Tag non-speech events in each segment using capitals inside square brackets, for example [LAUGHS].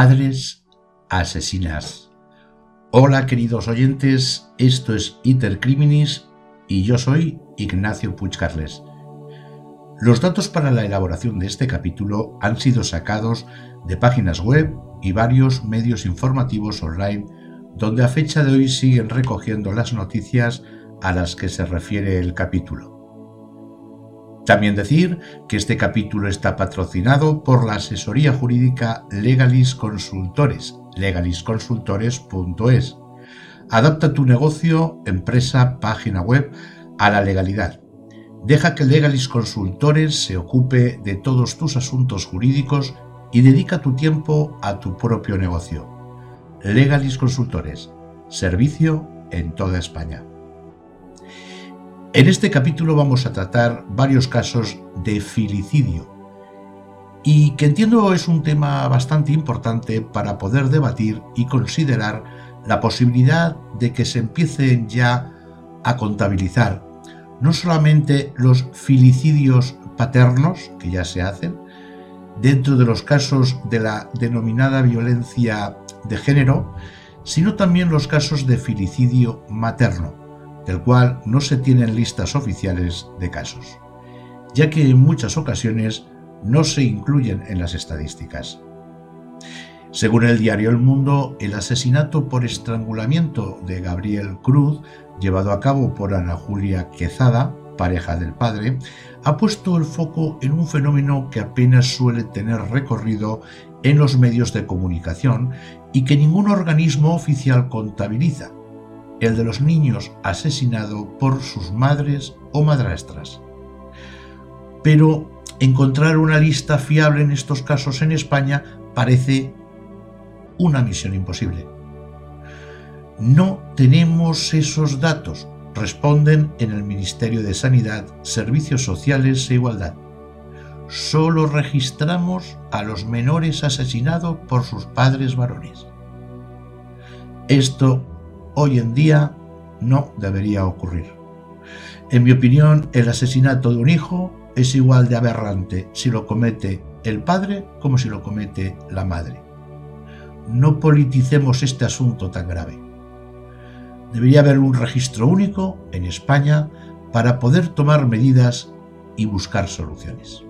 Madres asesinas. Hola queridos oyentes, esto es Iter Criminis y yo soy Ignacio Puigcarles. Los datos para la elaboración de este capítulo han sido sacados de páginas web y varios medios informativos online donde a fecha de hoy siguen recogiendo las noticias a las que se refiere el capítulo. También decir que este capítulo está patrocinado por la asesoría jurídica Legalis Consultores, legalisconsultores.es. Adapta tu negocio, empresa, página web a la legalidad. Deja que Legalis Consultores se ocupe de todos tus asuntos jurídicos y dedica tu tiempo a tu propio negocio. Legalis Consultores, servicio en toda España. En este capítulo vamos a tratar varios casos de filicidio y que entiendo es un tema bastante importante para poder debatir y considerar la posibilidad de que se empiecen ya a contabilizar no solamente los filicidios paternos que ya se hacen, dentro de los casos de la denominada violencia de género, sino también los casos de filicidio materno, del cual no se tienen listas oficiales de casos, ya que en muchas ocasiones no se incluyen en las estadísticas. Según el diario El Mundo, el asesinato por estrangulamiento de Gabriel Cruz, llevado a cabo por Ana Julia Quezada, pareja del padre, ha puesto el foco en un fenómeno que apenas suele tener recorrido en los medios de comunicación y que ningún organismo oficial contabiliza, el de los niños asesinados por sus madres o madrastras. Pero encontrar una lista fiable en estos casos en España parece una misión imposible. No tenemos esos datos, responden en el Ministerio de Sanidad, Servicios Sociales e Igualdad. Solo registramos a los menores asesinados por sus padres varones. Esto hoy en día no debería ocurrir. En mi opinión, el asesinato de un hijo es igual de aberrante si lo comete el padre como si lo comete la madre. No politicemos este asunto tan grave. Debería haber un registro único en España para poder tomar medidas y buscar soluciones.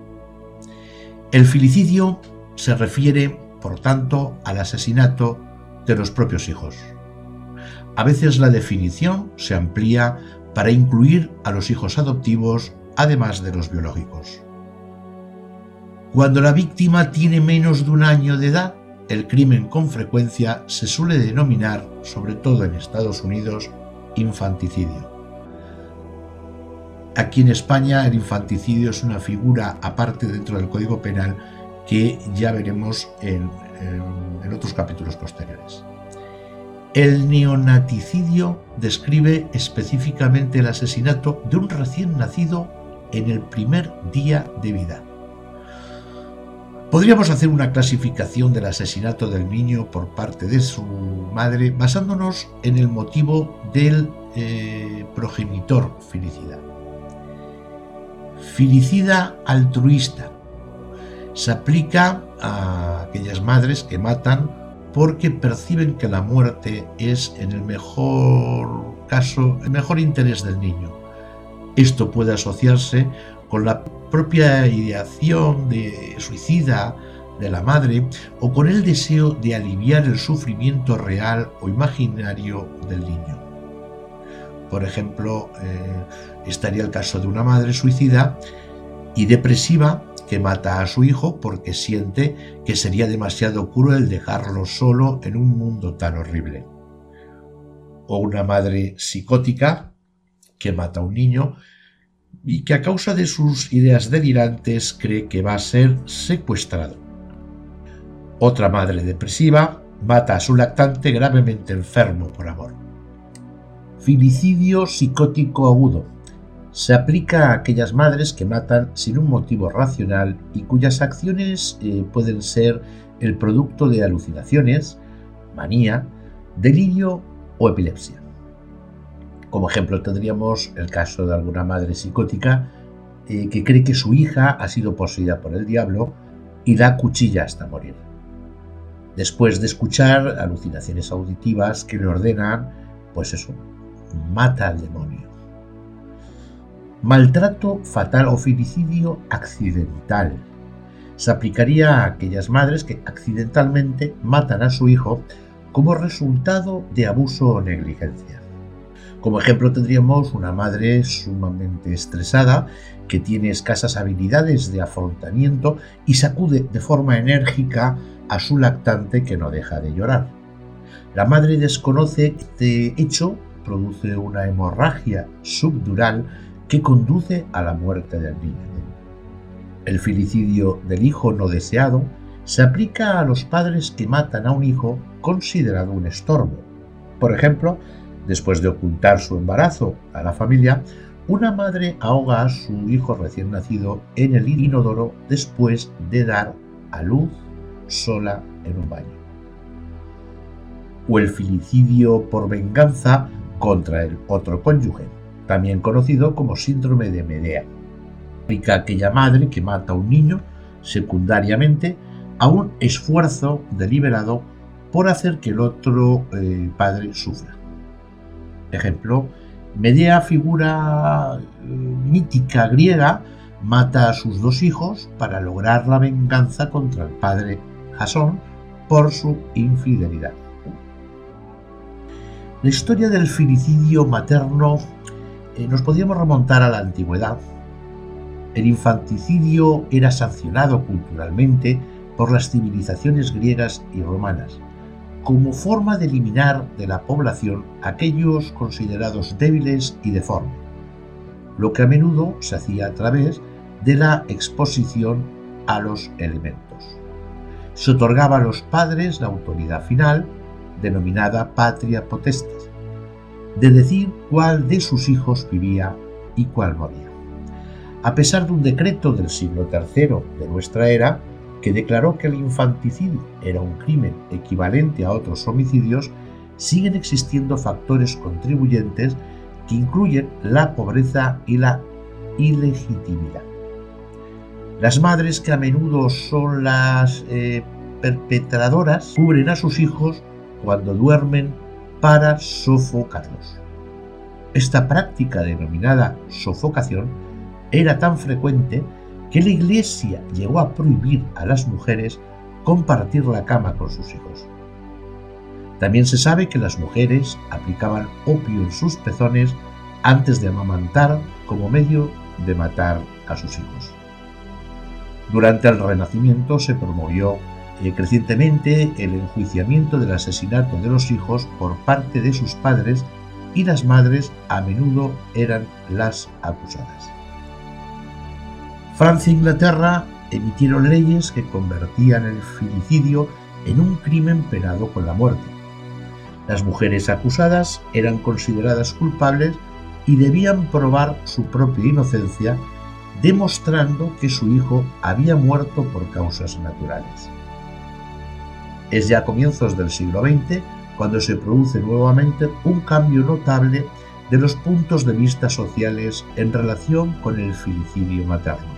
El filicidio se refiere, por tanto, al asesinato de los propios hijos. A veces la definición se amplía para incluir a los hijos adoptivos además de los biológicos. Cuando la víctima tiene menos de un año de edad, el crimen con frecuencia se suele denominar, sobre todo en Estados Unidos, infanticidio. Aquí en España el infanticidio es una figura aparte dentro del Código Penal que ya veremos en, otros capítulos posteriores. El neonaticidio describe específicamente el asesinato de un recién nacido en el primer día de vida. Podríamos hacer una clasificación del asesinato del niño por parte de su madre basándonos en el motivo del eh, progenitor filicida. Filicida altruista se aplica a aquellas madres que matan porque perciben que la muerte es en el mejor caso, el mejor interés del niño. Esto puede asociarse con la propia ideación de suicida de la madre o con el deseo de aliviar el sufrimiento real o imaginario del niño. Por ejemplo, eh, estaría el caso de una madre suicida y depresiva que mata a su hijo porque siente que sería demasiado cruel dejarlo solo en un mundo tan horrible. O una madre psicótica que mata a un niño y que a causa de sus ideas delirantes cree que va a ser secuestrado. Otra madre depresiva mata a su lactante gravemente enfermo por amor. Filicidio psicótico agudo se aplica a aquellas madres que matan sin un motivo racional y cuyas acciones eh, pueden ser el producto de alucinaciones, manía, delirio o epilepsia. Como ejemplo tendríamos el caso de alguna madre psicótica eh, que cree que su hija ha sido poseída por el diablo y da cuchilla hasta morir. después de escuchar alucinaciones auditivas que le ordenan, pues eso, mata al demonio. Maltrato fatal o filicidio accidental. Se aplicaría a aquellas madres que accidentalmente matan a su hijo como resultado de abuso o negligencia. Como ejemplo tendríamos una madre sumamente estresada que tiene escasas habilidades de afrontamiento y sacude de forma enérgica a su lactante que no deja de llorar. La madre desconoce este hecho produce una hemorragia subdural que conduce a la muerte del niño. El filicidio del hijo no deseado se aplica a los padres que matan a un hijo considerado un estorbo. Por ejemplo, después de ocultar su embarazo a la familia, una madre ahoga a su hijo recién nacido en el inodoro después de dar a luz sola en un baño. O el filicidio por venganza contra el otro cónyuge, también conocido como síndrome de Medea. Aplica aquella madre que mata a un niño secundariamente a un esfuerzo deliberado por hacer que el otro eh, padre sufra. Ejemplo, Medea, figura eh, mítica griega, mata a sus dos hijos para lograr la venganza contra el padre Jasón por su infidelidad. La historia del filicidio materno eh, nos podríamos remontar a la antigüedad. El infanticidio era sancionado culturalmente por las civilizaciones griegas y romanas, como forma de eliminar de la población aquellos considerados débiles y deformes, lo que a menudo se hacía a través de la exposición a los elementos. Se otorgaba a los padres la autoridad final, denominada patria potestas, de decir cuál de sus hijos vivía y cuál moría. A pesar de un decreto del siglo III de nuestra era, que declaró que el infanticidio era un crimen equivalente a otros homicidios, siguen existiendo factores contribuyentes que incluyen la pobreza y la ilegitimidad. Las madres, que a menudo son las eh, perpetradoras, cubren a sus hijos cuando duermen para sofocarlos. Esta práctica denominada sofocación era tan frecuente que la Iglesia llegó a prohibir a las mujeres compartir la cama con sus hijos. También se sabe que las mujeres aplicaban opio en sus pezones antes de amamantar como medio de matar a sus hijos. Durante el Renacimiento se promovió crecientemente el enjuiciamiento del asesinato de los hijos por parte de sus padres y las madres a menudo eran las acusadas. Francia e Inglaterra emitieron leyes que convertían el filicidio en un crimen penado con la muerte. Las mujeres acusadas eran consideradas culpables y debían probar su propia inocencia, demostrando que su hijo había muerto por causas naturales. Es ya a comienzos del siglo XX cuando se produce nuevamente un cambio notable de los puntos de vista sociales en relación con el filicidio materno.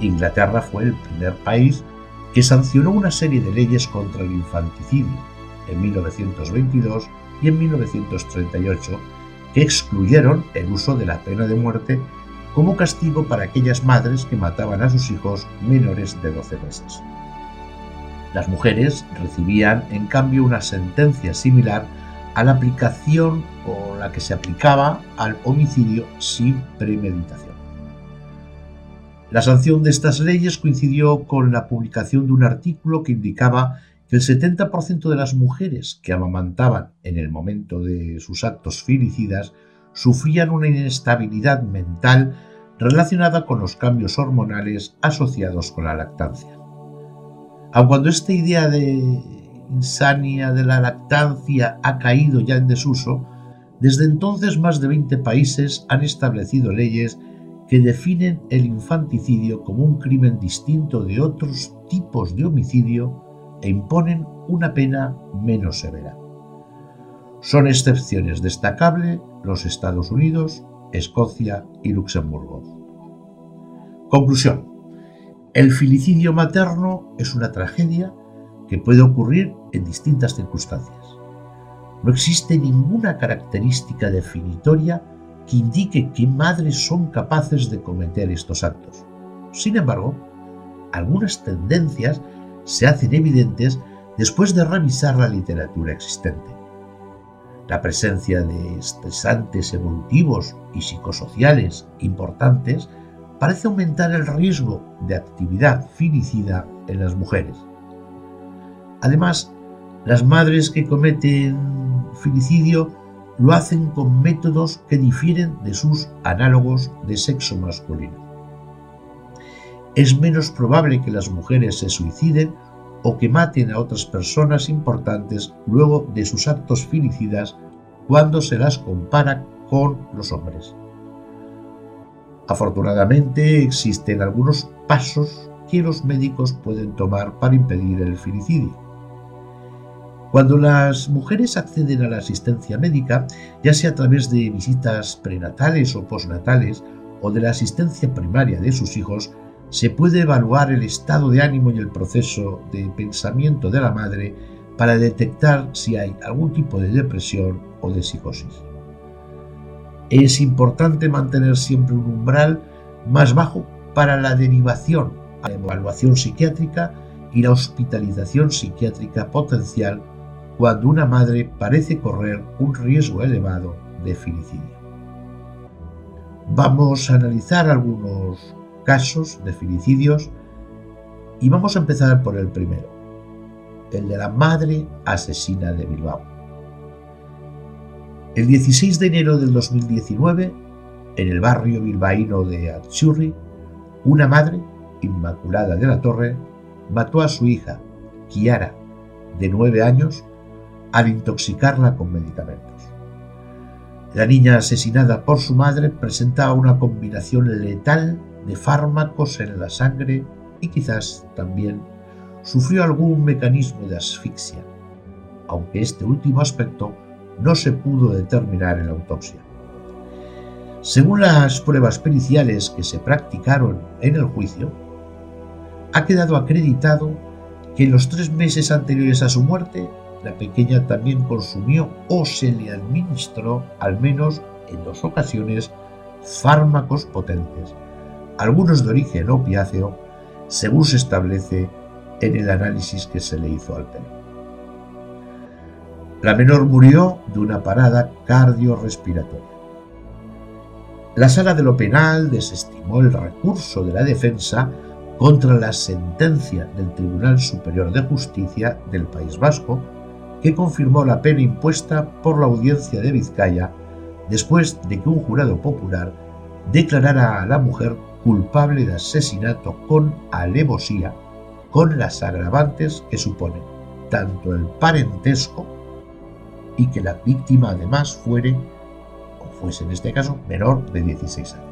Inglaterra fue el primer país que sancionó una serie de leyes contra el infanticidio en 1922 y en 1938 que excluyeron el uso de la pena de muerte como castigo para aquellas madres que mataban a sus hijos menores de 12 meses. Las mujeres recibían en cambio una sentencia similar a la aplicación o la que se aplicaba al homicidio sin premeditación. La sanción de estas leyes coincidió con la publicación de un artículo que indicaba que el 70% de las mujeres que amamantaban en el momento de sus actos filicidas sufrían una inestabilidad mental relacionada con los cambios hormonales asociados con la lactancia. Aun cuando esta idea de insania de la lactancia ha caído ya en desuso, desde entonces más de 20 países han establecido leyes que definen el infanticidio como un crimen distinto de otros tipos de homicidio e imponen una pena menos severa. Son excepciones destacables los Estados Unidos, Escocia y Luxemburgo. Conclusión. El filicidio materno es una tragedia que puede ocurrir en distintas circunstancias. No existe ninguna característica definitoria que indique qué madres son capaces de cometer estos actos. Sin embargo, algunas tendencias se hacen evidentes después de revisar la literatura existente. La presencia de estresantes evolutivos y psicosociales importantes parece aumentar el riesgo de actividad filicida en las mujeres. Además, las madres que cometen filicidio lo hacen con métodos que difieren de sus análogos de sexo masculino. Es menos probable que las mujeres se suiciden o que maten a otras personas importantes luego de sus actos filicidas cuando se las compara con los hombres. Afortunadamente existen algunos pasos que los médicos pueden tomar para impedir el filicidio. Cuando las mujeres acceden a la asistencia médica, ya sea a través de visitas prenatales o postnatales o de la asistencia primaria de sus hijos, se puede evaluar el estado de ánimo y el proceso de pensamiento de la madre para detectar si hay algún tipo de depresión o de psicosis. Es importante mantener siempre un umbral más bajo para la derivación a la evaluación psiquiátrica y la hospitalización psiquiátrica potencial cuando una madre parece correr un riesgo elevado de filicidio. Vamos a analizar algunos casos de filicidios y vamos a empezar por el primero, el de la madre asesina de Bilbao. El 16 de enero del 2019, en el barrio bilbaíno de Atxurri, una madre, Inmaculada de la Torre, mató a su hija, Kiara, de nueve años, al intoxicarla con medicamentos. La niña asesinada por su madre presentaba una combinación letal de fármacos en la sangre y quizás también sufrió algún mecanismo de asfixia, aunque este último aspecto no se pudo determinar en la autopsia. Según las pruebas periciales que se practicaron en el juicio, ha quedado acreditado que en los tres meses anteriores a su muerte la pequeña también consumió o se le administró, al menos en dos ocasiones, fármacos potentes, algunos de origen opiáceo, según se establece en el análisis que se le hizo al pelo. La menor murió de una parada cardiorrespiratoria. La sala de lo penal desestimó el recurso de la defensa contra la sentencia del Tribunal Superior de Justicia del País Vasco que confirmó la pena impuesta por la audiencia de Vizcaya después de que un jurado popular declarara a la mujer culpable de asesinato con alevosía, con las agravantes que supone tanto el parentesco y que la víctima además fuere, o fuese en este caso, menor de 16 años.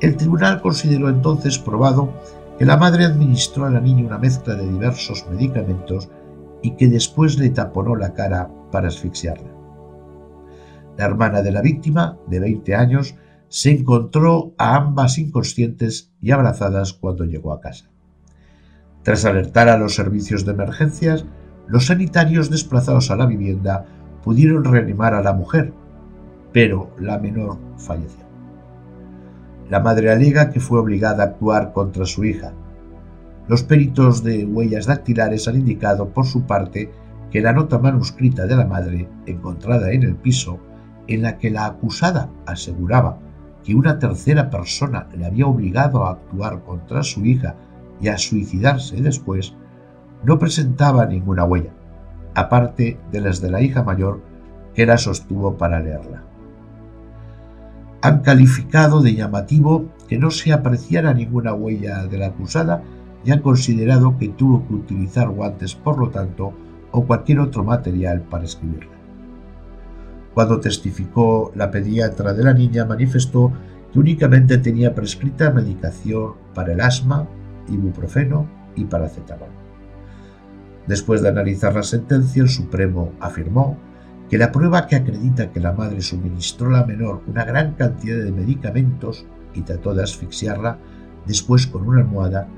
El tribunal consideró entonces probado que la madre administró a la niña una mezcla de diversos medicamentos y que después le taponó la cara para asfixiarla. La hermana de la víctima, de 20 años, se encontró a ambas inconscientes y abrazadas cuando llegó a casa. Tras alertar a los servicios de emergencias, los sanitarios desplazados a la vivienda pudieron reanimar a la mujer, pero la menor falleció. La madre alega que fue obligada a actuar contra su hija, los peritos de huellas dactilares han indicado, por su parte, que la nota manuscrita de la madre, encontrada en el piso, en la que la acusada aseguraba que una tercera persona le había obligado a actuar contra su hija y a suicidarse después, no presentaba ninguna huella, aparte de las de la hija mayor que la sostuvo para leerla. Han calificado de llamativo que no se apreciara ninguna huella de la acusada y han considerado que tuvo que utilizar guantes, por lo tanto, o cualquier otro material para escribirla. Cuando testificó, la pediatra de la niña manifestó que únicamente tenía prescrita medicación para el asma, ibuprofeno y paracetamol. Después de analizar la sentencia, el Supremo afirmó que la prueba que acredita que la madre suministró a la menor una gran cantidad de medicamentos y trató de asfixiarla después con una almohada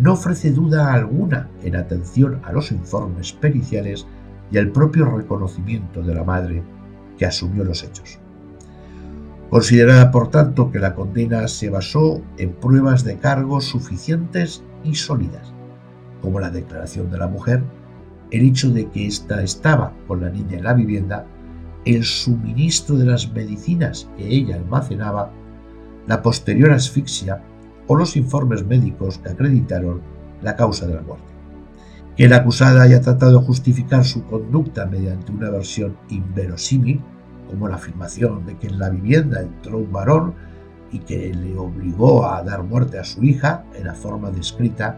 no ofrece duda alguna en atención a los informes periciales y al propio reconocimiento de la madre que asumió los hechos. Considerada, por tanto, que la condena se basó en pruebas de cargo suficientes y sólidas, como la declaración de la mujer, el hecho de que ésta estaba con la niña en la vivienda, el suministro de las medicinas que ella almacenaba, la posterior asfixia o los informes médicos que acreditaron la causa de la muerte. Que la acusada haya tratado de justificar su conducta mediante una versión inverosímil como la afirmación de que en la vivienda entró un varón y que le obligó a dar muerte a su hija en la forma descrita,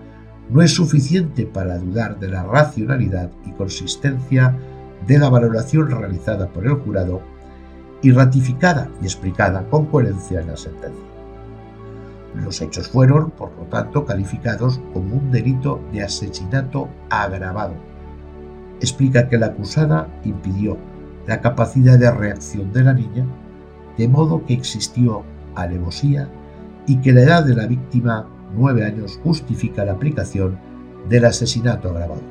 no es suficiente para dudar de la racionalidad y consistencia de la valoración realizada por el jurado y ratificada y explicada con coherencia en la sentencia. Los hechos fueron, por lo tanto, calificados como un delito de asesinato agravado. Explica que la acusada impidió la capacidad de reacción de la niña, de modo que existió alevosía y que la edad de la víctima, nueve años, justifica la aplicación del asesinato agravado.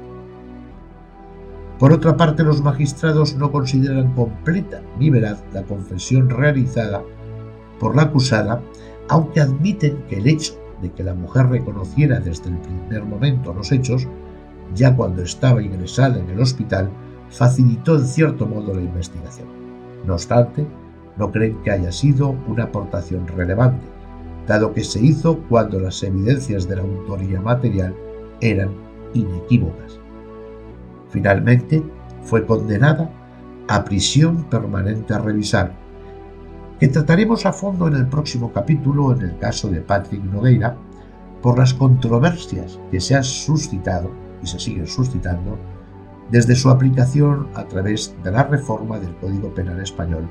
Por otra parte, los magistrados no consideran completa ni veraz la confesión realizada por la acusada, aunque admiten que el hecho de que la mujer reconociera desde el primer momento los hechos, ya cuando estaba ingresada en el hospital, facilitó en cierto modo la investigación. No obstante, no creen que haya sido una aportación relevante, dado que se hizo cuando las evidencias de la autoría material eran inequívocas. Finalmente, fue condenada a prisión permanente a revisar, que trataremos a fondo en el próximo capítulo en el caso de Patrick Nogueira, por las controversias que se han suscitado y se siguen suscitando desde su aplicación a través de la reforma del Código Penal Español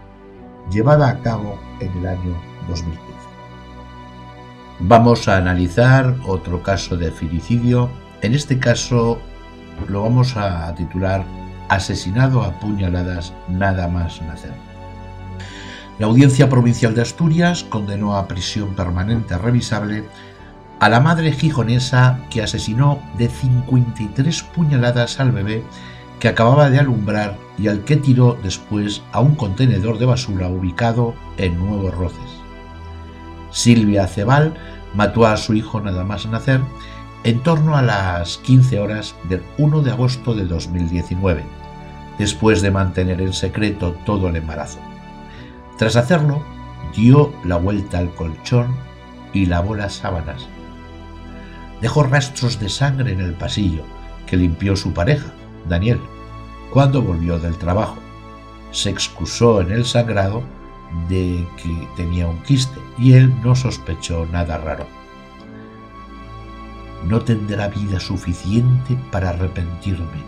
llevada a cabo en el año 2015. Vamos a analizar otro caso de filicidio. En este caso lo vamos a titular Asesinado a puñaladas nada más nacer. La Audiencia Provincial de Asturias condenó a prisión permanente revisable a la madre gijonesa que asesinó de 53 puñaladas al bebé que acababa de alumbrar y al que tiró después a un contenedor de basura ubicado en Nuevos Roces. Silvia Cebal mató a su hijo nada más nacer en torno a las 15 horas del 1 de agosto de 2019, después de mantener en secreto todo el embarazo. Tras hacerlo, dio la vuelta al colchón y lavó las sábanas, dejó rastros de sangre en el pasillo que limpió su pareja, Daniel, cuando volvió del trabajo. Se excusó en el sangrado de que tenía un quiste y él no sospechó nada raro. No tendrá vida suficiente para arrepentirme.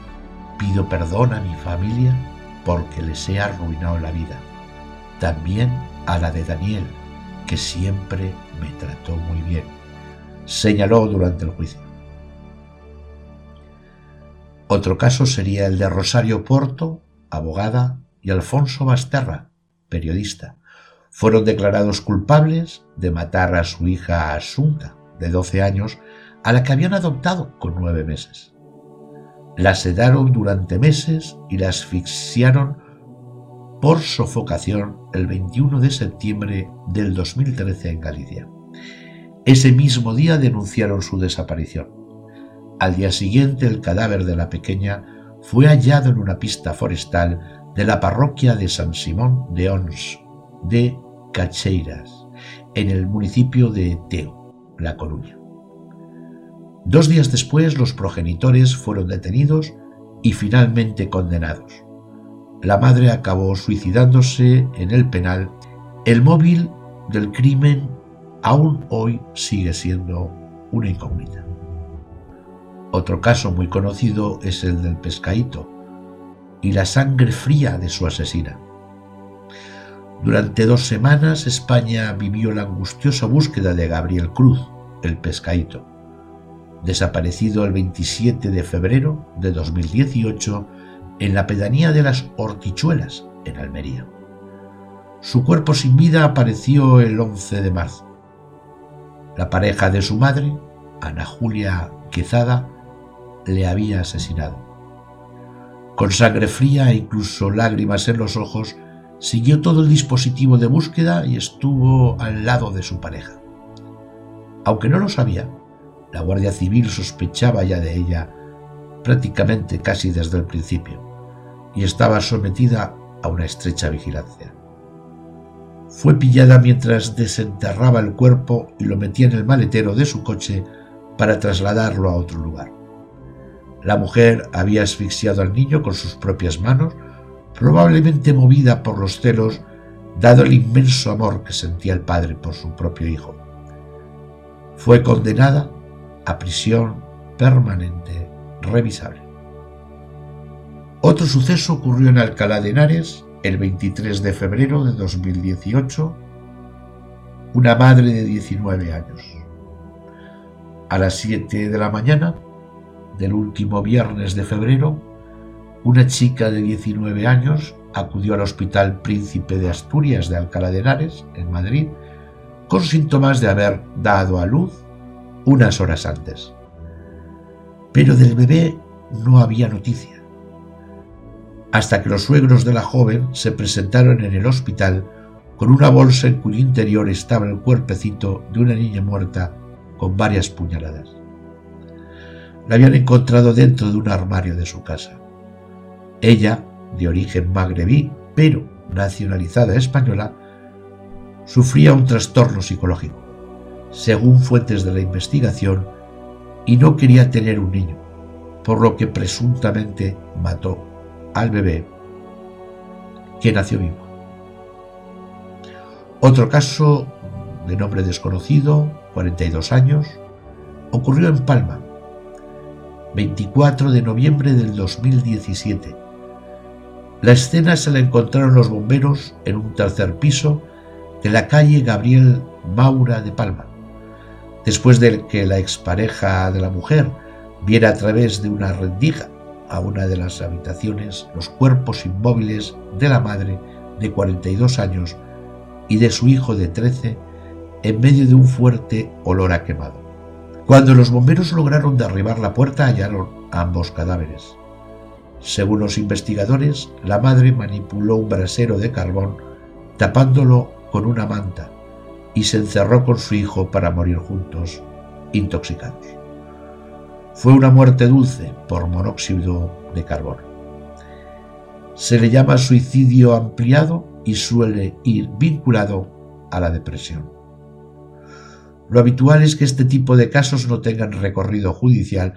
Pido perdón a mi familia porque les he arruinado la vida. También a la de Daniel, que siempre me trató muy bien señaló durante el juicio. Otro caso sería el de Rosario Porto, abogada, y Alfonso Basterra, periodista. Fueron declarados culpables de matar a su hija Asunta, de 12 años, a la que habían adoptado con nueve meses. La sedaron durante meses y la asfixiaron por sofocación el 21 de septiembre del 2013 en Galicia. Ese mismo día denunciaron su desaparición. Al día siguiente el cadáver de la pequeña fue hallado en una pista forestal de la parroquia de San Simón de Ons, de Cacheiras, en el municipio de Teo, La Coruña. Dos días después los progenitores fueron detenidos y finalmente condenados. La madre acabó suicidándose en el penal. El móvil del crimen aún hoy sigue siendo una incógnita. Otro caso muy conocido es el del pescadito y la sangre fría de su asesina. Durante dos semanas España vivió la angustiosa búsqueda de Gabriel Cruz, el pescadito, desaparecido el 27 de febrero de 2018 en la pedanía de las Hortichuelas, en Almería. Su cuerpo sin vida apareció el 11 de marzo. La pareja de su madre Ana Julia Quezada, le había asesinado. Con sangre fría e incluso lágrimas en los ojos, siguió todo el dispositivo de búsqueda y estuvo al lado de su pareja. Aunque no lo sabía, la Guardia Civil sospechaba ya de ella prácticamente casi desde el principio y estaba sometida a una estrecha vigilancia. Fue pillada mientras desenterraba el cuerpo y lo metía en el maletero de su coche para trasladarlo a otro lugar. La mujer había asfixiado al niño con sus propias manos, probablemente movida por los celos, dado el inmenso amor que sentía el padre por su propio hijo. Fue condenada a prisión permanente revisable. Otro suceso ocurrió en Alcalá de Henares el 23 de febrero de 2018. Una madre de 19 años. A las 7 de la mañana del último viernes de febrero, una chica de 19 años acudió al Hospital Príncipe de Asturias de Alcalá de Henares, en Madrid, con síntomas de haber dado a luz unas horas antes. Pero del bebé no había noticia, hasta que los suegros de la joven se presentaron en el hospital con una bolsa en cuyo interior estaba el cuerpecito de una niña muerta con varias puñaladas. La habían encontrado dentro de un armario de su casa. Ella, de origen magrebí, pero nacionalizada española, sufría un trastorno psicológico según fuentes de la investigación, y no quería tener un niño, por lo que presuntamente mató al bebé que nació vivo. Otro caso de nombre desconocido, 42 años, ocurrió en Palma, 24 de noviembre del 2017. La escena se la encontraron los bomberos en un tercer piso de la calle Gabriel Maura de Palma después de que la expareja de la mujer viera a través de una rendija a una de las habitaciones los cuerpos inmóviles de la madre de 42 años y de su hijo de 13 en medio de un fuerte olor a quemado. Cuando los bomberos lograron derribar la puerta hallaron ambos cadáveres. Según los investigadores, la madre manipuló un brasero de carbón tapándolo con una manta y se encerró con su hijo para morir juntos, intoxicados. Fue una muerte dulce por monóxido de carbono. Se le llama suicidio ampliado y suele ir vinculado a la depresión. Lo habitual es que este tipo de casos no tengan recorrido judicial,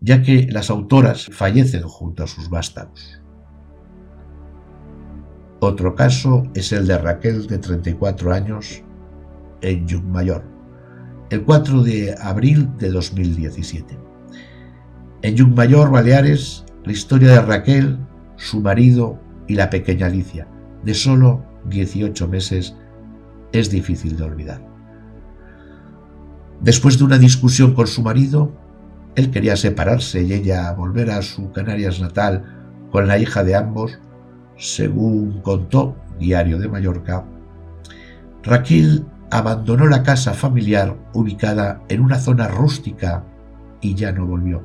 ya que las autoras fallecen junto a sus vástagos. Otro caso es el de Raquel, de 34 años, en Mayor, el 4 de abril de 2017. En Mayor, Baleares, la historia de Raquel, su marido y la pequeña Alicia, de solo 18 meses, es difícil de olvidar. Después de una discusión con su marido, él quería separarse y ella volver a su Canarias natal con la hija de ambos, según contó Diario de Mallorca. Raquel abandonó la casa familiar ubicada en una zona rústica y ya no volvió.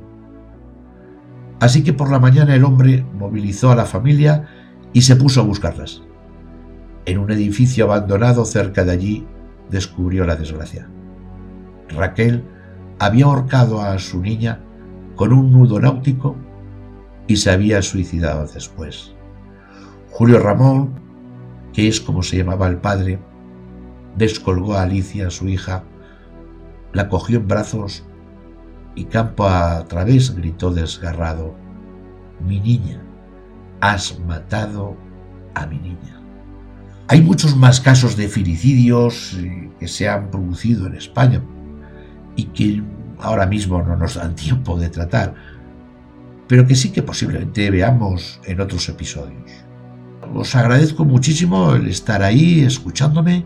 Así que por la mañana el hombre movilizó a la familia y se puso a buscarlas. En un edificio abandonado cerca de allí descubrió la desgracia. Raquel había ahorcado a su niña con un nudo náutico y se había suicidado después. Julio Ramón, que es como se llamaba el padre, descolgó a Alicia, su hija, la cogió en brazos y campo a través gritó desgarrado, mi niña, has matado a mi niña. Hay muchos más casos de filicidios eh, que se han producido en España y que ahora mismo no nos dan [LAUGHS] tiempo de tratar, pero que sí que posiblemente veamos en otros episodios. Os agradezco muchísimo el estar ahí escuchándome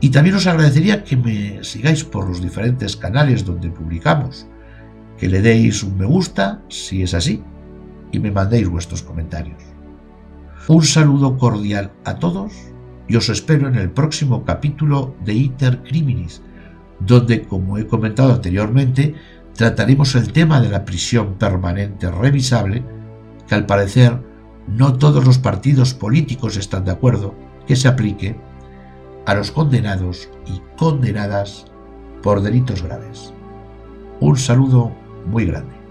y también os agradecería que me sigáis por los diferentes canales donde publicamos, que le deis un me gusta si es así y me mandéis vuestros comentarios. Un saludo cordial a todos y os espero en el próximo capítulo de Iter Criminis, donde, como he comentado anteriormente, trataremos el tema de la prisión permanente revisable, que al parecer no todos los partidos políticos están de acuerdo que se aplique a los condenados y condenadas por delitos graves. Un saludo muy grande.